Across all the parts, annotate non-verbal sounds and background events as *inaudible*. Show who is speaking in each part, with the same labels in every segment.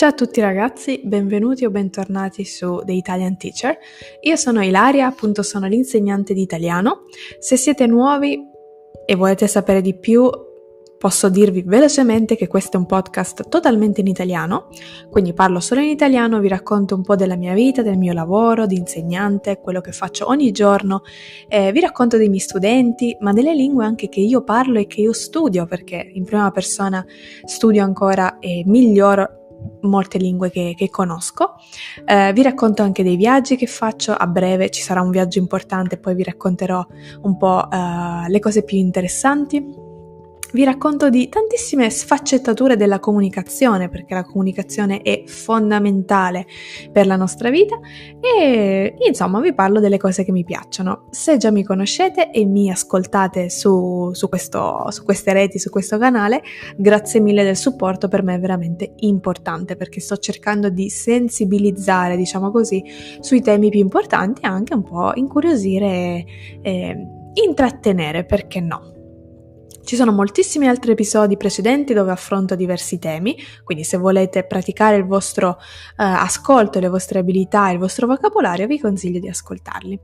Speaker 1: Ciao a tutti ragazzi, benvenuti o bentornati su The Italian Teacher. Io sono Ilaria, appunto sono l'insegnante di italiano. Se siete nuovi e volete sapere di più, posso dirvi velocemente che questo è un podcast totalmente in italiano, quindi parlo solo in italiano, vi racconto un po' della mia vita, del mio lavoro di insegnante, quello che faccio ogni giorno, eh, vi racconto dei miei studenti, ma delle lingue anche che io parlo e che io studio, perché in prima persona studio ancora e miglioro molte lingue che, che conosco. Eh, vi racconto anche dei viaggi che faccio, a breve ci sarà un viaggio importante, poi vi racconterò un po' eh, le cose più interessanti vi racconto di tantissime sfaccettature della comunicazione, perché la comunicazione è fondamentale per la nostra vita e insomma vi parlo delle cose che mi piacciono. Se già mi conoscete e mi ascoltate su, su, questo, su queste reti, su questo canale, grazie mille del supporto, per me è veramente importante perché sto cercando di sensibilizzare, diciamo così, sui temi più importanti e anche un po' incuriosire e, e intrattenere, perché no? Ci sono moltissimi altri episodi precedenti dove affronto diversi temi, quindi se volete praticare il vostro eh, ascolto, le vostre abilità, il vostro vocabolario, vi consiglio di ascoltarli.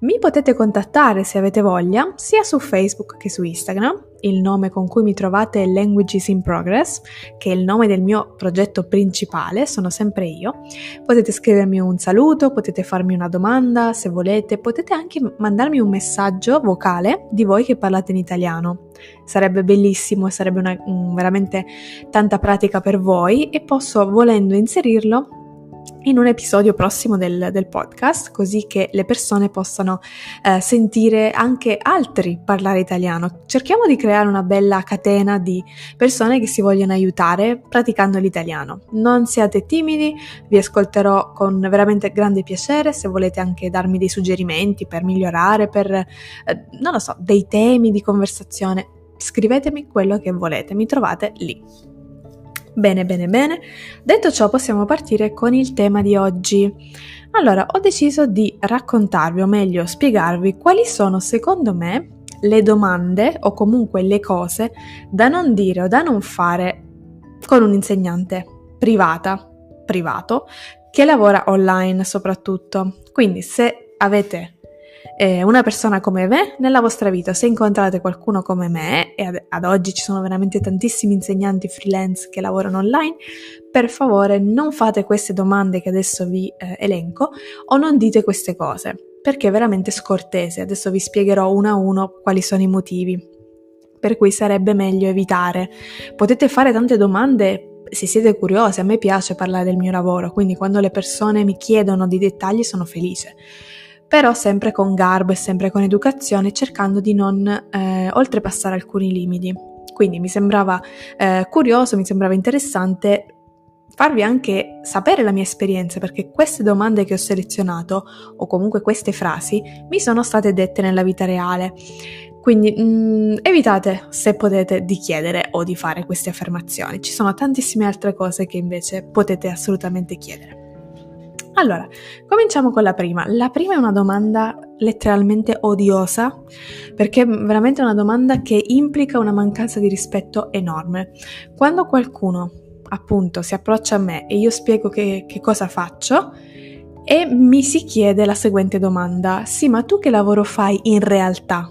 Speaker 1: Mi potete contattare se avete voglia, sia su Facebook che su Instagram. Il nome con cui mi trovate è Languages in Progress, che è il nome del mio progetto principale, sono sempre io. Potete scrivermi un saluto, potete farmi una domanda se volete, potete anche mandarmi un messaggio vocale di voi che parlate in italiano. Sarebbe bellissimo, sarebbe una, veramente tanta pratica per voi e posso, volendo inserirlo, in un episodio prossimo del, del, podcast, così che le persone possano eh, sentire anche altri parlare italiano. Cerchiamo di creare una bella catena di persone che si vogliono aiutare praticando l'italiano. Non siate timidi, vi ascolterò con veramente grande piacere. Se volete anche darmi dei suggerimenti per migliorare, per, eh, non lo so, dei temi di conversazione, scrivetemi quello che volete, mi trovate lì. Bene, bene, bene. Detto ciò, possiamo partire con il tema di oggi. Allora, ho deciso di raccontarvi, o meglio spiegarvi, quali sono secondo me le domande o comunque le cose da non dire o da non fare con un insegnante privata, privato, che lavora online soprattutto. Quindi se avete eh, una persona come me nella vostra vita. Se incontrate qualcuno come me, e ad, ad oggi ci sono veramente tantissimi insegnanti freelance che lavorano online, per favore non fate queste domande che adesso vi eh, elenco o non dite queste cose, perché è veramente scortese. Adesso vi spiegherò uno a uno quali sono i motivi per cui sarebbe meglio evitare. Potete fare tante domande se siete curiosi, a me piace parlare del mio lavoro, quindi quando le persone mi chiedono di dettagli sono felice però sempre con garbo e sempre con educazione, cercando di non eh, oltrepassare alcuni limiti. Quindi mi sembrava eh, curioso, mi sembrava interessante farvi anche sapere la mia esperienza, perché queste domande che ho selezionato, o comunque queste frasi, mi sono state dette nella vita reale. Quindi mh, mm, evitate, se potete, di chiedere o di fare queste affermazioni. Ci sono tantissime altre cose che invece potete assolutamente chiedere. Allora, cominciamo con la prima. La prima è una domanda letteralmente odiosa, perché è veramente una domanda che implica una mancanza di rispetto enorme. Quando qualcuno, appunto, si approccia a me e io spiego che, che cosa faccio, e mi si chiede la seguente domanda, sì, ma tu che lavoro fai in realtà?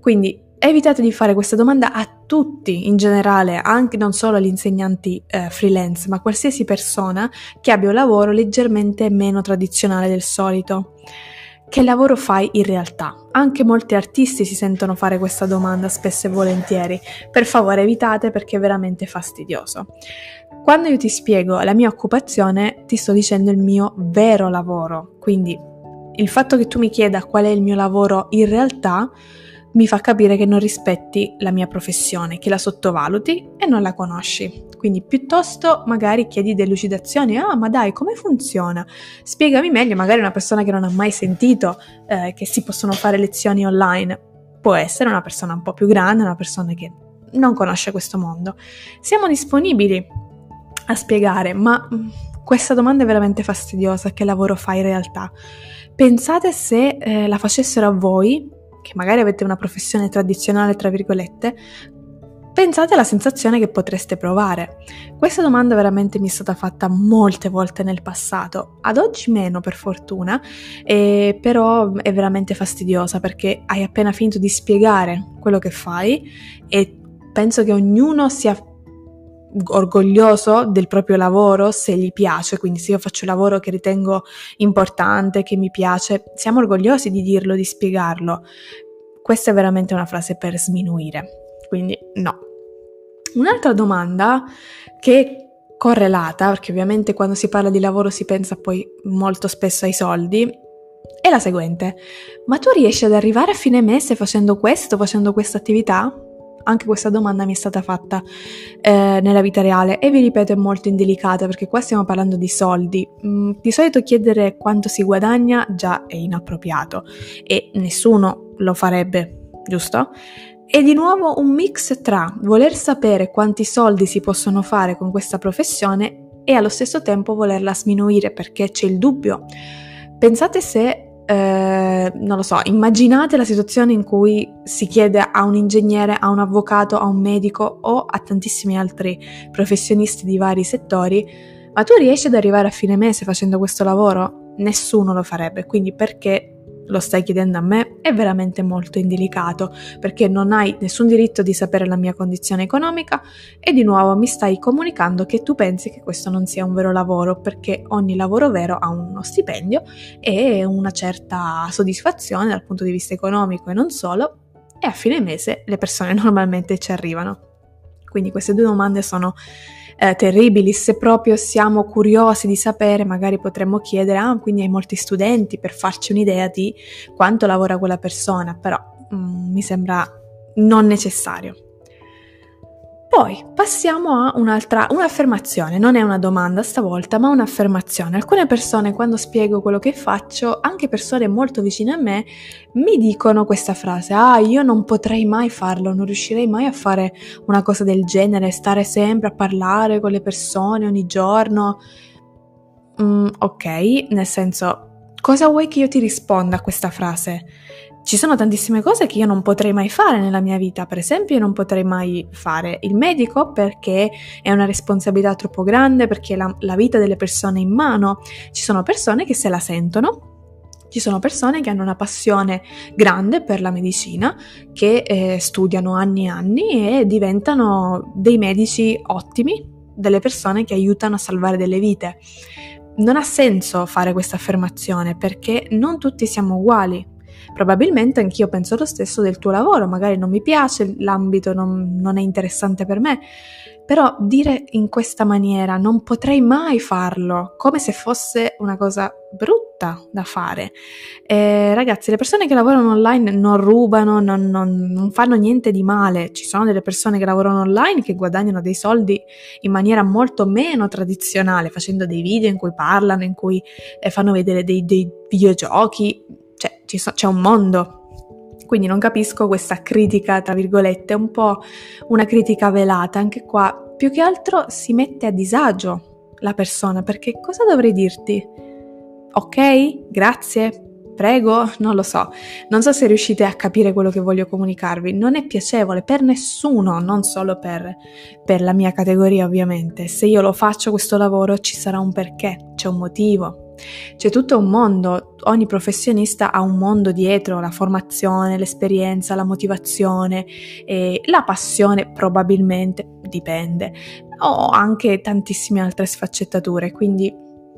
Speaker 1: Quindi evitate di fare questa domanda a tutti in generale, anche non solo agli insegnanti eh, freelance, ma a qualsiasi persona che abbia un lavoro leggermente meno tradizionale del solito. Che lavoro fai in realtà? Anche molti artisti si sentono fare questa domanda spesso e volentieri. Per favore evitate perché è veramente fastidioso. Quando io ti spiego la mia occupazione, ti sto dicendo il mio vero lavoro. Quindi il fatto che tu mi chieda qual è il mio lavoro in realtà mi fa capire che non rispetti la mia professione, che la sottovaluti e non la conosci. Quindi piuttosto magari chiedi delucidazioni, ah ma dai come funziona? Spiegami meglio, magari una persona che non ha mai sentito eh, che si possono fare lezioni online può essere una persona un po' più grande, una persona che non conosce questo mondo. Siamo disponibili a spiegare, ma mm, questa domanda è veramente fastidiosa, che lavoro fai in realtà? Pensate se eh, la facessero a voi che magari avete una professione tradizionale, tra virgolette, Pensate alla sensazione che potreste provare. Questa domanda veramente mi è stata fatta molte volte nel passato, ad oggi meno per fortuna, eh, però è veramente fastidiosa perché hai appena finito di spiegare quello che fai e penso che ognuno sia orgoglioso del proprio lavoro se gli piace, quindi se io faccio un lavoro che ritengo importante, che mi piace, siamo orgogliosi di dirlo, di spiegarlo. Questa è veramente una frase per sminuire quindi no. Un'altra domanda che è correlata, perché ovviamente quando si parla di lavoro si pensa poi molto spesso ai soldi, è la seguente. Ma tu riesci ad arrivare a fine mese facendo questo, facendo questa attività? Anche questa domanda mi è stata fatta eh, nella vita reale e vi ripeto è molto indelicata perché qua stiamo parlando di soldi. Mm, di solito chiedere quanto si guadagna già è inappropriato e nessuno lo farebbe, giusto? È di nuovo un mix tra voler sapere quanti soldi si possono fare con questa professione e allo stesso tempo volerla sminuire perché c'è il dubbio. Pensate se, eh, non lo so, immaginate la situazione in cui si chiede a un ingegnere, a un avvocato, a un medico o a tantissimi altri professionisti di vari settori, ma tu riesci ad arrivare a fine mese facendo questo lavoro? Nessuno lo farebbe, quindi perché lo stai chiedendo a me, è veramente molto indelicato perché non hai nessun diritto di sapere la mia condizione economica e di nuovo mi stai comunicando che tu pensi che questo non sia un vero lavoro perché ogni lavoro vero ha uno stipendio e una certa soddisfazione dal punto di vista economico e non solo e a fine mese le persone *laughs* normalmente ci arrivano. Quindi queste due domande sono eh, terribili, se proprio siamo curiosi di sapere, magari potremmo chiedere, ah, quindi hai molti studenti per farci un'idea di quanto lavora quella persona, però mm, mi sembra non necessario. Poi passiamo a un'altra, un'affermazione, non è una domanda stavolta, ma un'affermazione. Alcune persone quando spiego quello che faccio, anche persone molto vicine a me, mi dicono questa frase, ah io non potrei mai farlo, non riuscirei mai a fare una cosa del genere, stare sempre a parlare con le persone ogni giorno. Mm, ok, nel senso, cosa vuoi che io ti risponda a questa frase? Ci sono tantissime cose che io non potrei mai fare nella mia vita, per esempio io non potrei mai fare il medico perché è una responsabilità troppo grande, perché la, la vita delle persone è in mano, ci sono persone che se la sentono. Ci sono persone che hanno una passione grande per la medicina, che eh, studiano anni e anni e diventano dei medici ottimi, delle persone che aiutano a salvare delle vite. Non ha senso fare questa affermazione perché non tutti siamo uguali, Probabilmente anch'io penso lo stesso del tuo lavoro, magari non mi piace, l'ambito non, non è interessante per me, però dire in questa maniera non potrei mai farlo, come se fosse una cosa brutta da fare. Eh, ragazzi, le persone che lavorano online non rubano, non, non, non, fanno niente di male. Ci sono delle persone che lavorano online che guadagnano dei soldi in maniera molto meno tradizionale, facendo dei video in cui parlano, in cui eh, fanno vedere dei, dei videogiochi so, c'è un mondo. Quindi non capisco questa critica, tra virgolette, un po' una critica velata. Anche qua, più che altro si mette a disagio la persona, perché cosa dovrei dirti? Ok? Grazie? Prego? Non lo so. Non so se riuscite a capire quello che voglio comunicarvi. Non è piacevole per nessuno, non solo per, per la mia categoria ovviamente. Se io lo faccio questo lavoro ci sarà un perché, c'è un motivo. C'è tutto un mondo, ogni professionista ha un mondo dietro, la formazione, l'esperienza, la motivazione, la passione probabilmente, dipende, o anche tantissime altre sfaccettature, quindi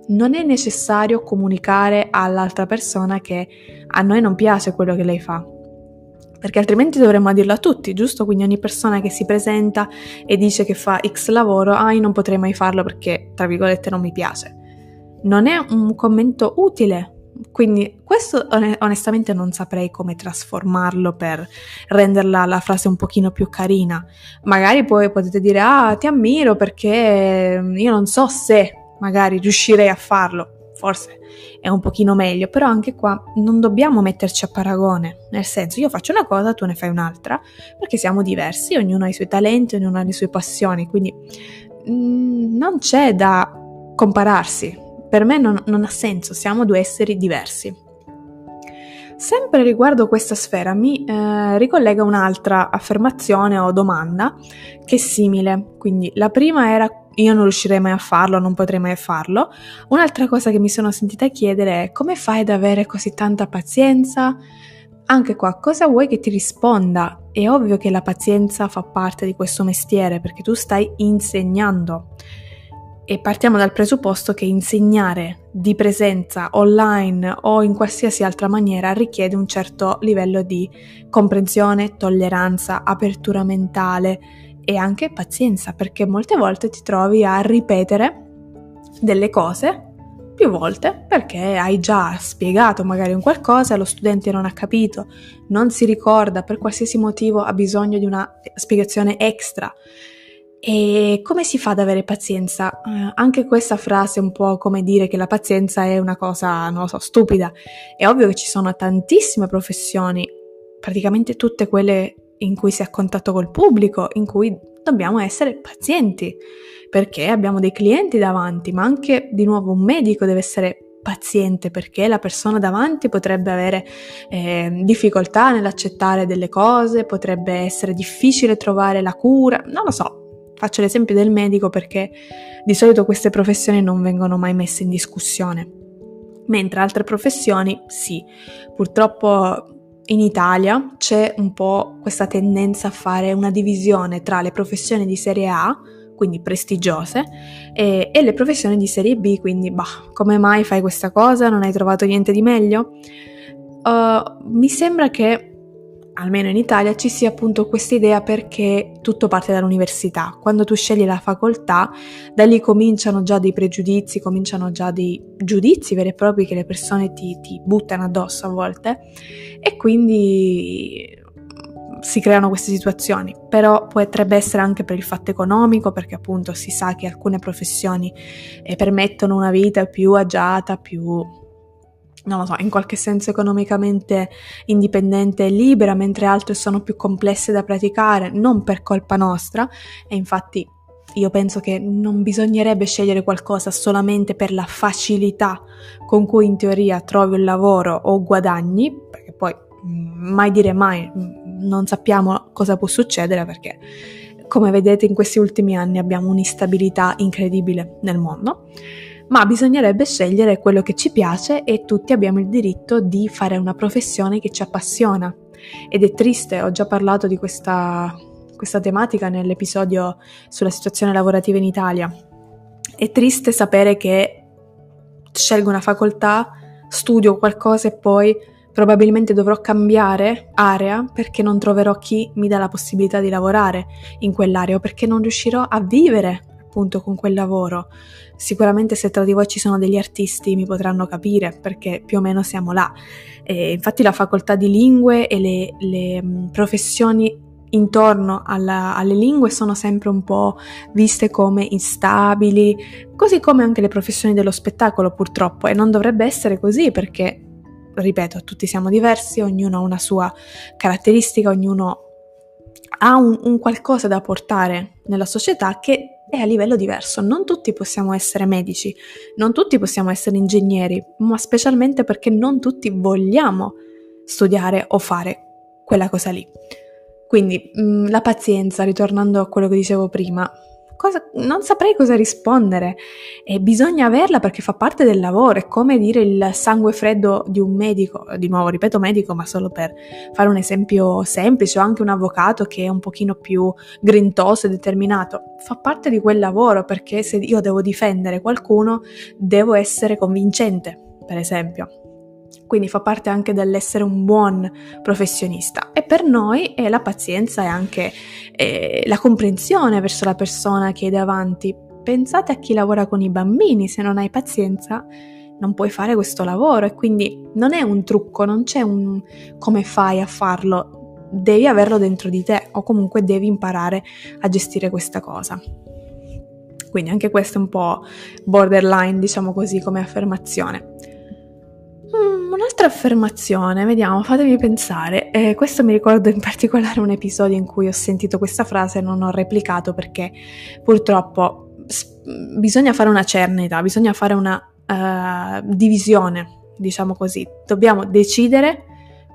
Speaker 1: non è necessario comunicare all'altra persona che a noi non piace quello che lei fa, perché altrimenti dovremmo dirlo a tutti, giusto? Quindi ogni persona che si presenta e dice che fa X lavoro, ah, io non potrei mai farlo perché, tra virgolette, non mi piace non è un commento utile. Quindi questo onestamente non saprei come trasformarlo per renderla la frase un pochino più carina. Magari poi potete dire ah ti ammiro perché io non so se magari riuscirei a farlo. Forse è un pochino meglio, però anche qua non dobbiamo metterci a paragone, nel senso io faccio una cosa, tu ne fai un'altra, perché siamo diversi, ognuno ha i suoi talenti, ognuno ha le sue passioni, quindi mm, non c'è da compararsi, per me non, non ha senso, siamo due esseri diversi. sempre riguardo questa sfera mi eh, ricollega un'altra affermazione o domanda che è simile. Quindi la prima era io non riuscirei mai a farlo, non potrei mai farlo. Un'altra cosa che mi sono sentita chiedere è come fai ad avere così tanta pazienza? Anche qua, cosa vuoi che ti risponda? È ovvio che la pazienza fa parte di questo mestiere perché tu stai insegnando. E partiamo dal presupposto che insegnare di presenza online o in qualsiasi altra maniera richiede un certo livello di comprensione, tolleranza, apertura mentale e anche pazienza, perché molte volte ti trovi a ripetere delle cose più volte perché hai già spiegato magari un qualcosa, lo studente non ha capito, non si ricorda, per qualsiasi motivo ha bisogno di una spiegazione extra. E come si fa ad avere pazienza? Eh, anche questa frase è un po' come dire che la pazienza è una cosa, non lo so, stupida. È ovvio che ci sono tantissime professioni, praticamente tutte quelle in cui si è a contatto col pubblico, in cui dobbiamo essere pazienti, perché abbiamo dei clienti davanti, ma anche di nuovo un medico deve essere paziente perché la persona davanti potrebbe avere eh, difficoltà nell'accettare delle cose, potrebbe essere difficile trovare la cura, non lo so. Faccio l'esempio del medico perché di solito queste professioni non vengono mai messe in discussione, mentre altre professioni sì. Purtroppo in Italia c'è un po' questa tendenza a fare una divisione tra le professioni di serie A, quindi prestigiose, e, e, le professioni di serie B, quindi bah, come mai fai questa cosa? Non hai trovato niente di meglio? Uh, mi sembra che almeno in Italia, ci sia appunto questa idea perché tutto parte dall'università. Quando tu scegli la facoltà, da lì cominciano già dei pregiudizi, cominciano già dei giudizi veri e propri che le persone ti, ti buttano addosso a volte e quindi si creano queste situazioni, però potrebbe essere anche per il fatto economico, perché appunto si sa che alcune professioni eh, permettono una vita più agiata, più non lo so, in qualche senso economicamente indipendente e libera, mentre altre sono più complesse da praticare, non per colpa nostra, e infatti io penso che non bisognerebbe scegliere qualcosa solamente per la facilità con cui in teoria trovi un lavoro o guadagni, perché poi mm, mai dire mai, mm, non sappiamo cosa può succedere perché come vedete in questi ultimi anni abbiamo un'instabilità incredibile nel mondo ma bisognerebbe scegliere quello che ci piace e tutti abbiamo il diritto di fare una professione che ci appassiona. Ed è triste, ho già parlato di questa, questa tematica nell'episodio sulla situazione lavorativa in Italia. È triste sapere che scelgo una facoltà, studio qualcosa e poi probabilmente dovrò cambiare area perché non troverò chi mi dà la possibilità di lavorare in quell'area o perché non riuscirò a vivere appunto con quel lavoro. Sicuramente se tra di voi ci sono degli artisti mi potranno capire perché più o meno siamo là. E infatti la facoltà di lingue e le, le mm, professioni intorno alla, alle lingue sono sempre un po' viste come instabili, così come anche le professioni dello spettacolo purtroppo e non dovrebbe essere così perché, ripeto, tutti siamo diversi, ognuno ha una sua caratteristica, ognuno ha un, un qualcosa da portare nella società che è a livello diverso. Non tutti possiamo essere medici, non tutti possiamo essere ingegneri, ma specialmente perché non tutti vogliamo studiare o fare quella cosa lì. Quindi mh, mm, la pazienza, ritornando a quello che dicevo prima, cosa, non saprei cosa rispondere. E bisogna averla perché fa parte del lavoro, è come dire il sangue freddo di un medico, di nuovo ripeto medico ma solo per fare un esempio semplice o anche un avvocato che è un pochino più grintoso e determinato, fa parte di quel lavoro perché se io devo difendere qualcuno devo essere convincente, per esempio quindi fa parte anche dell'essere un buon professionista. E per noi è la pazienza e anche eh, la comprensione verso la persona che è davanti. Pensate a chi lavora con i bambini, se non hai pazienza non puoi fare questo lavoro e quindi non è un trucco, non c'è un come fai a farlo, devi averlo dentro di te o comunque devi imparare a gestire questa cosa. Quindi anche questo è un po' borderline, diciamo così, come affermazione. Un'altra affermazione, vediamo, fatemi pensare. Eh, questo mi ricordo in particolare un episodio in cui ho sentito questa frase e non ho replicato perché purtroppo s- bisogna fare una cernita, bisogna fare una uh, divisione, diciamo così. Dobbiamo decidere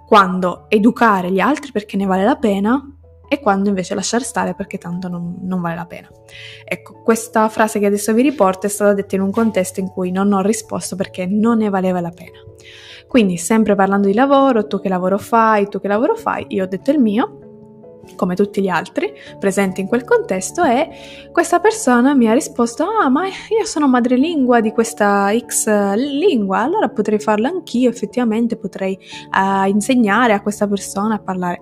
Speaker 1: quando educare gli altri perché ne vale la pena e quando invece lasciare stare perché tanto non, non, vale la pena. Ecco, questa frase che adesso vi riporto è stata detta in un contesto in cui non ho risposto perché non ne valeva la pena. Quindi, sempre parlando di lavoro, tu che lavoro fai, tu che lavoro fai, io ho detto il mio, come tutti gli altri presenti in quel contesto e questa persona mi ha risposto ah ma io sono madrelingua di questa X lingua allora potrei farlo anch'io effettivamente potrei uh, insegnare a questa persona a parlare.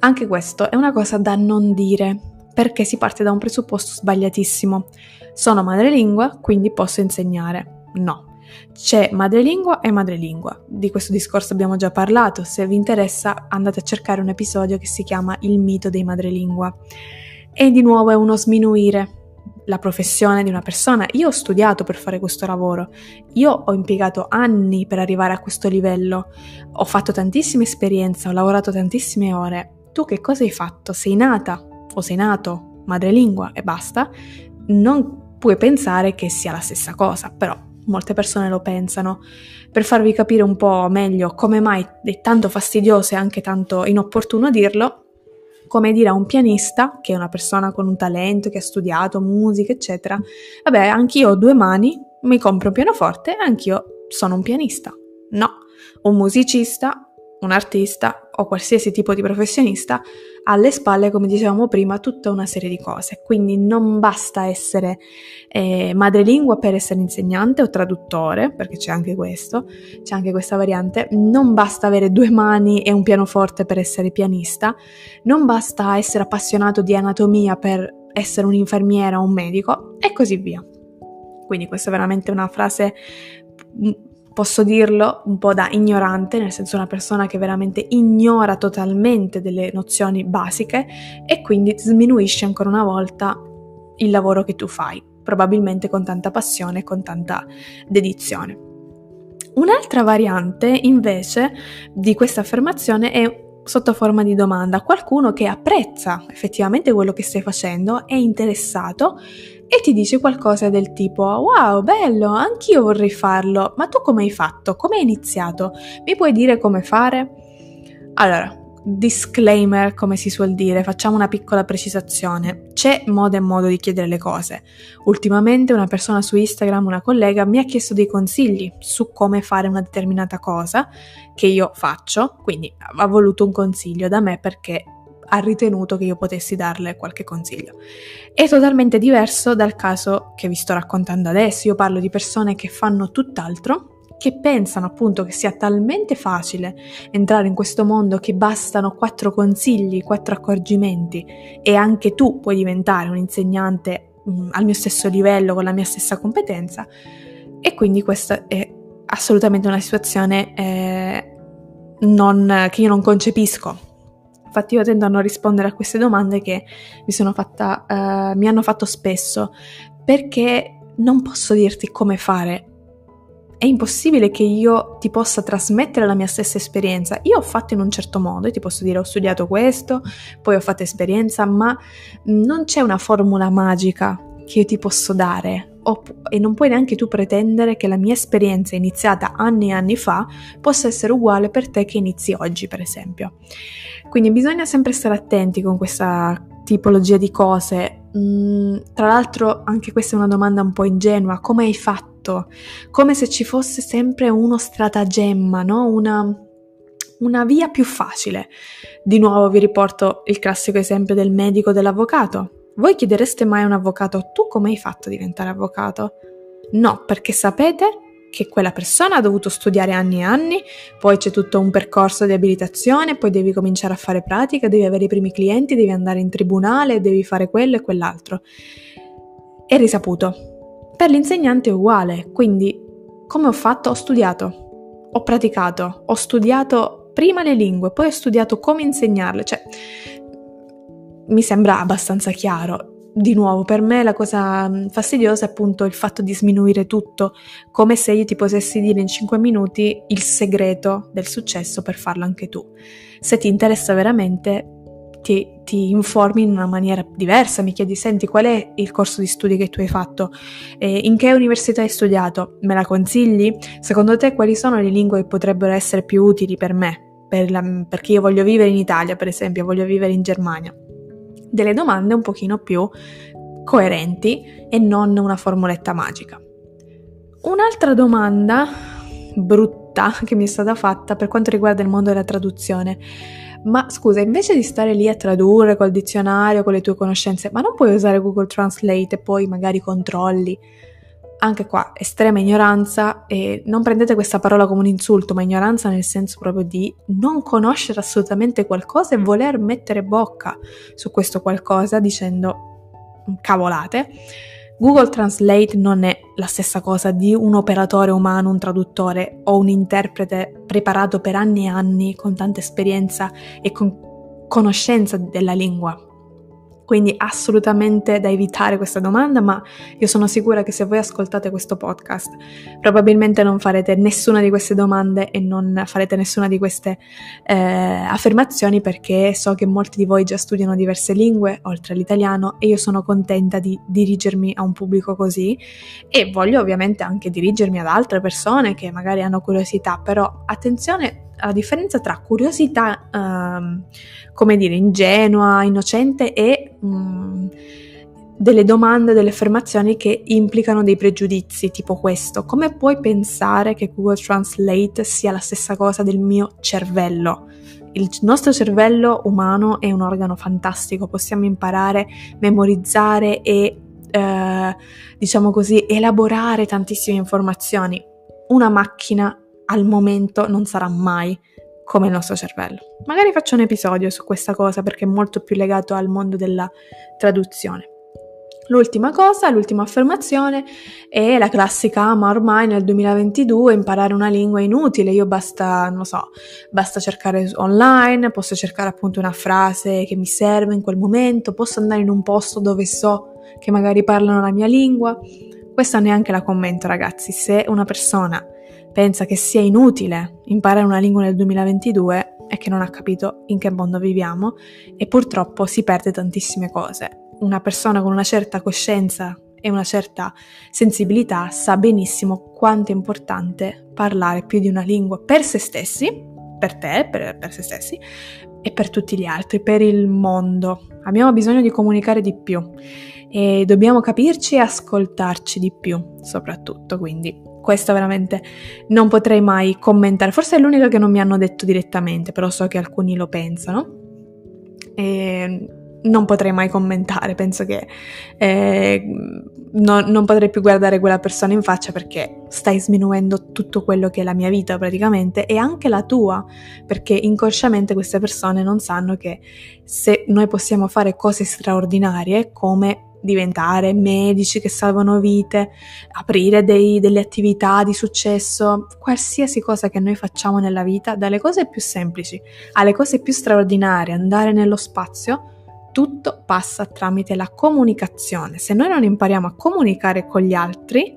Speaker 1: Anche questo è una cosa da non dire perché si parte da un presupposto sbagliatissimo. Sono madrelingua quindi posso insegnare. No c'è madrelingua e madrelingua. Di questo discorso abbiamo già parlato, se vi interessa andate a cercare un episodio che si chiama Il mito dei madrelingua. E di nuovo è uno sminuire la professione di una persona. Io ho studiato per fare questo lavoro, io ho impiegato anni per arrivare a questo livello, ho fatto tantissime esperienze, ho lavorato tantissime ore. Tu che cosa hai fatto? Sei nata o sei nato madrelingua e basta? Non puoi pensare che sia la stessa cosa, però molte persone lo pensano, per farvi capire un po' meglio come mai è tanto fastidioso e anche tanto inopportuno dirlo, come dire a un pianista, che è una persona con un talento, che ha studiato musica, eccetera, vabbè, anch'io ho due mani, mi compro un pianoforte e anch'io sono un pianista. No, un musicista un artista o qualsiasi tipo di professionista ha alle spalle, come dicevamo prima, tutta una serie di cose. Quindi non basta essere eh, madrelingua per essere insegnante o traduttore, perché c'è anche questo, c'è anche questa variante. Non basta avere due mani e un pianoforte per essere pianista. Non basta essere appassionato di anatomia per essere un'infermiera o un medico e così via. Quindi questa è veramente una frase posso dirlo un po' da ignorante, nel senso una persona che veramente ignora totalmente delle nozioni basiche e quindi sminuisce ancora una volta il lavoro che tu fai, probabilmente con tanta passione e con tanta dedizione. Un'altra variante invece di questa affermazione è sotto forma di domanda, qualcuno che apprezza effettivamente quello che stai facendo, è interessato e ti dice qualcosa del tipo wow bello anch'io vorrei farlo ma tu come hai fatto? Come hai iniziato? Mi puoi dire come fare? Allora disclaimer come si suol dire facciamo una piccola precisazione. C'è modo e modo di chiedere le cose. Ultimamente una persona su Instagram una collega mi ha chiesto dei consigli su come fare una determinata cosa che io faccio quindi ha voluto un consiglio da me perché ha ritenuto che io potessi darle qualche consiglio. È totalmente diverso dal caso che vi sto raccontando adesso. Io parlo di persone che fanno tutt'altro, che pensano appunto che sia talmente facile entrare in questo mondo che bastano quattro consigli, quattro accorgimenti e anche tu puoi diventare un insegnante mh, mm, al mio stesso livello, con la mia stessa competenza. E quindi questa è assolutamente una situazione eh, non, che io non concepisco Infatti io tendo a non rispondere a queste domande che mi, fatta, uh, mi hanno fatto spesso, perché non posso dirti come fare. È impossibile che io ti possa trasmettere la mia stessa esperienza. Io ho fatto in un certo modo, ti posso dire ho studiato questo, poi ho fatto esperienza, ma non c'è una formula magica che io ti posso dare e non puoi neanche tu pretendere che la mia esperienza iniziata anni e anni fa possa essere uguale per te che inizi oggi, per esempio. Quindi bisogna sempre stare attenti con questa tipologia di cose. Mm, tra l'altro anche questa è una domanda un po' ingenua, come hai fatto? Come se ci fosse sempre uno stratagemma, no? Una, una via più facile. Di nuovo vi riporto il classico esempio del medico dell'avvocato. Voi chiedereste mai a un avvocato tu come hai fatto a diventare avvocato? No, perché sapete che quella persona ha dovuto studiare anni e anni, poi c'è tutto un percorso di abilitazione, poi devi cominciare a fare pratica, devi avere i primi clienti, devi andare in tribunale, devi fare quello e quell'altro. È risaputo. Per l'insegnante è uguale, quindi come ho fatto? Ho studiato, ho praticato, ho studiato prima le lingue, poi ho studiato come insegnarle, cioè mi sembra abbastanza chiaro. Di nuovo, per me la cosa mm, fastidiosa è appunto il fatto di sminuire tutto, come se io ti potessi dire in 5 minuti il segreto del successo per farlo anche tu. Se ti interessa veramente, ti, ti, informi in una maniera diversa, mi chiedi, senti, qual è il corso di studi che tu hai fatto? Eh, in che università hai studiato? Me la consigli? Secondo te quali sono le lingue che potrebbero essere più utili per me? per la, perché io voglio vivere in Italia, per esempio, voglio vivere in Germania. Delle domande un pochino più coerenti e non una formuletta magica. Un'altra domanda brutta che mi è stata fatta per quanto riguarda il mondo della traduzione. Ma scusa, invece di stare lì a tradurre col dizionario, con le tue conoscenze, ma non puoi usare Google Translate e poi magari controlli? Anche qua, estrema ignoranza e non prendete questa parola come un insulto, ma ignoranza nel senso proprio di non conoscere assolutamente qualcosa e voler mettere bocca su questo qualcosa dicendo cavolate. Google Translate non è la stessa cosa di un operatore umano, un traduttore o un interprete preparato per anni e anni con tanta esperienza e con conoscenza della lingua. Quindi assolutamente da evitare questa domanda, ma io sono sicura che se voi ascoltate questo podcast probabilmente non farete nessuna di queste domande e non farete nessuna di queste eh, affermazioni perché so che molti di voi già studiano diverse lingue oltre all'italiano e io sono contenta di dirigermi a un pubblico così e voglio ovviamente anche dirigermi ad altre persone che magari hanno curiosità, però attenzione la differenza tra curiosità, ehm, come dire, ingenua, innocente e mh, delle domande, delle affermazioni che implicano dei pregiudizi, tipo questo. Come puoi pensare che Google Translate sia la stessa cosa del mio cervello? Il nostro cervello umano è un organo fantastico, possiamo imparare, memorizzare e, eh, diciamo così, elaborare tantissime informazioni. Una macchina al momento non sarà mai come il nostro cervello. Magari faccio un episodio su questa cosa perché è molto più legato al mondo della traduzione. L'ultima cosa, l'ultima affermazione è la classica, ma ormai nel 2022 imparare una lingua è inutile, io basta, non so, basta cercare online, posso cercare appunto una frase che mi serve in quel momento, posso andare in un posto dove so che magari parlano la mia lingua. Questa neanche la commento ragazzi, se una persona pensa che sia inutile imparare una lingua nel 2022 è che non ha capito in che mondo viviamo e purtroppo si perde tantissime cose. Una persona con una certa coscienza e una certa sensibilità sa benissimo quanto è importante parlare più di una lingua per se stessi, per te, per, per se stessi, e per tutti gli altri, per il mondo. Abbiamo bisogno di comunicare di più e dobbiamo capirci e ascoltarci di più, soprattutto, quindi questo veramente non potrei mai commentare. Forse è l'unica che non mi hanno detto direttamente, però so che alcuni lo pensano. E non potrei mai commentare, penso che eh, no, non potrei più guardare quella persona in faccia perché stai sminuendo tutto quello che è la mia vita praticamente e anche la tua, perché inconsciamente queste persone non sanno che se noi possiamo fare cose straordinarie come diventare medici che salvano vite, aprire dei, delle attività di successo, qualsiasi cosa che noi facciamo nella vita, dalle cose più semplici alle cose più straordinarie, andare nello spazio, tutto passa tramite la comunicazione. Se noi non impariamo a comunicare con gli altri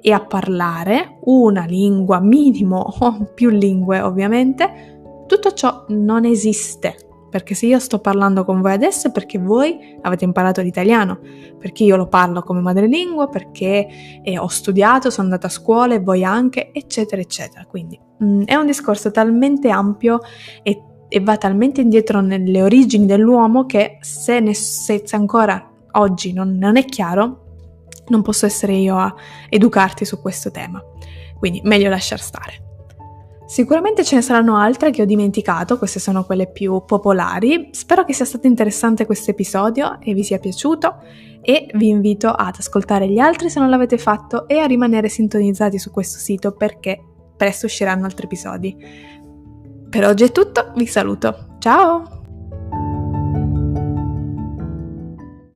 Speaker 1: e a parlare una lingua minimo *laughs* o più lingue ovviamente, tutto ciò non esiste perché se io sto parlando con voi adesso è perché voi avete imparato l'italiano, perché io lo parlo come madrelingua, perché eh, ho studiato, sono andata a scuola e voi anche, eccetera, eccetera. Quindi mh, mm, è un discorso talmente ampio e, e, va talmente indietro nelle origini dell'uomo che se, ne, se ancora oggi non, non è chiaro, non posso essere io a educarti su questo tema. Quindi meglio lasciar stare. Sicuramente ce ne saranno altre che ho dimenticato, queste sono quelle più popolari. Spero che sia stato interessante questo episodio e vi sia piaciuto e vi invito ad ascoltare gli altri se non l'avete fatto e a rimanere sintonizzati su questo sito perché presto usciranno altri episodi. Per oggi è tutto, vi saluto. Ciao!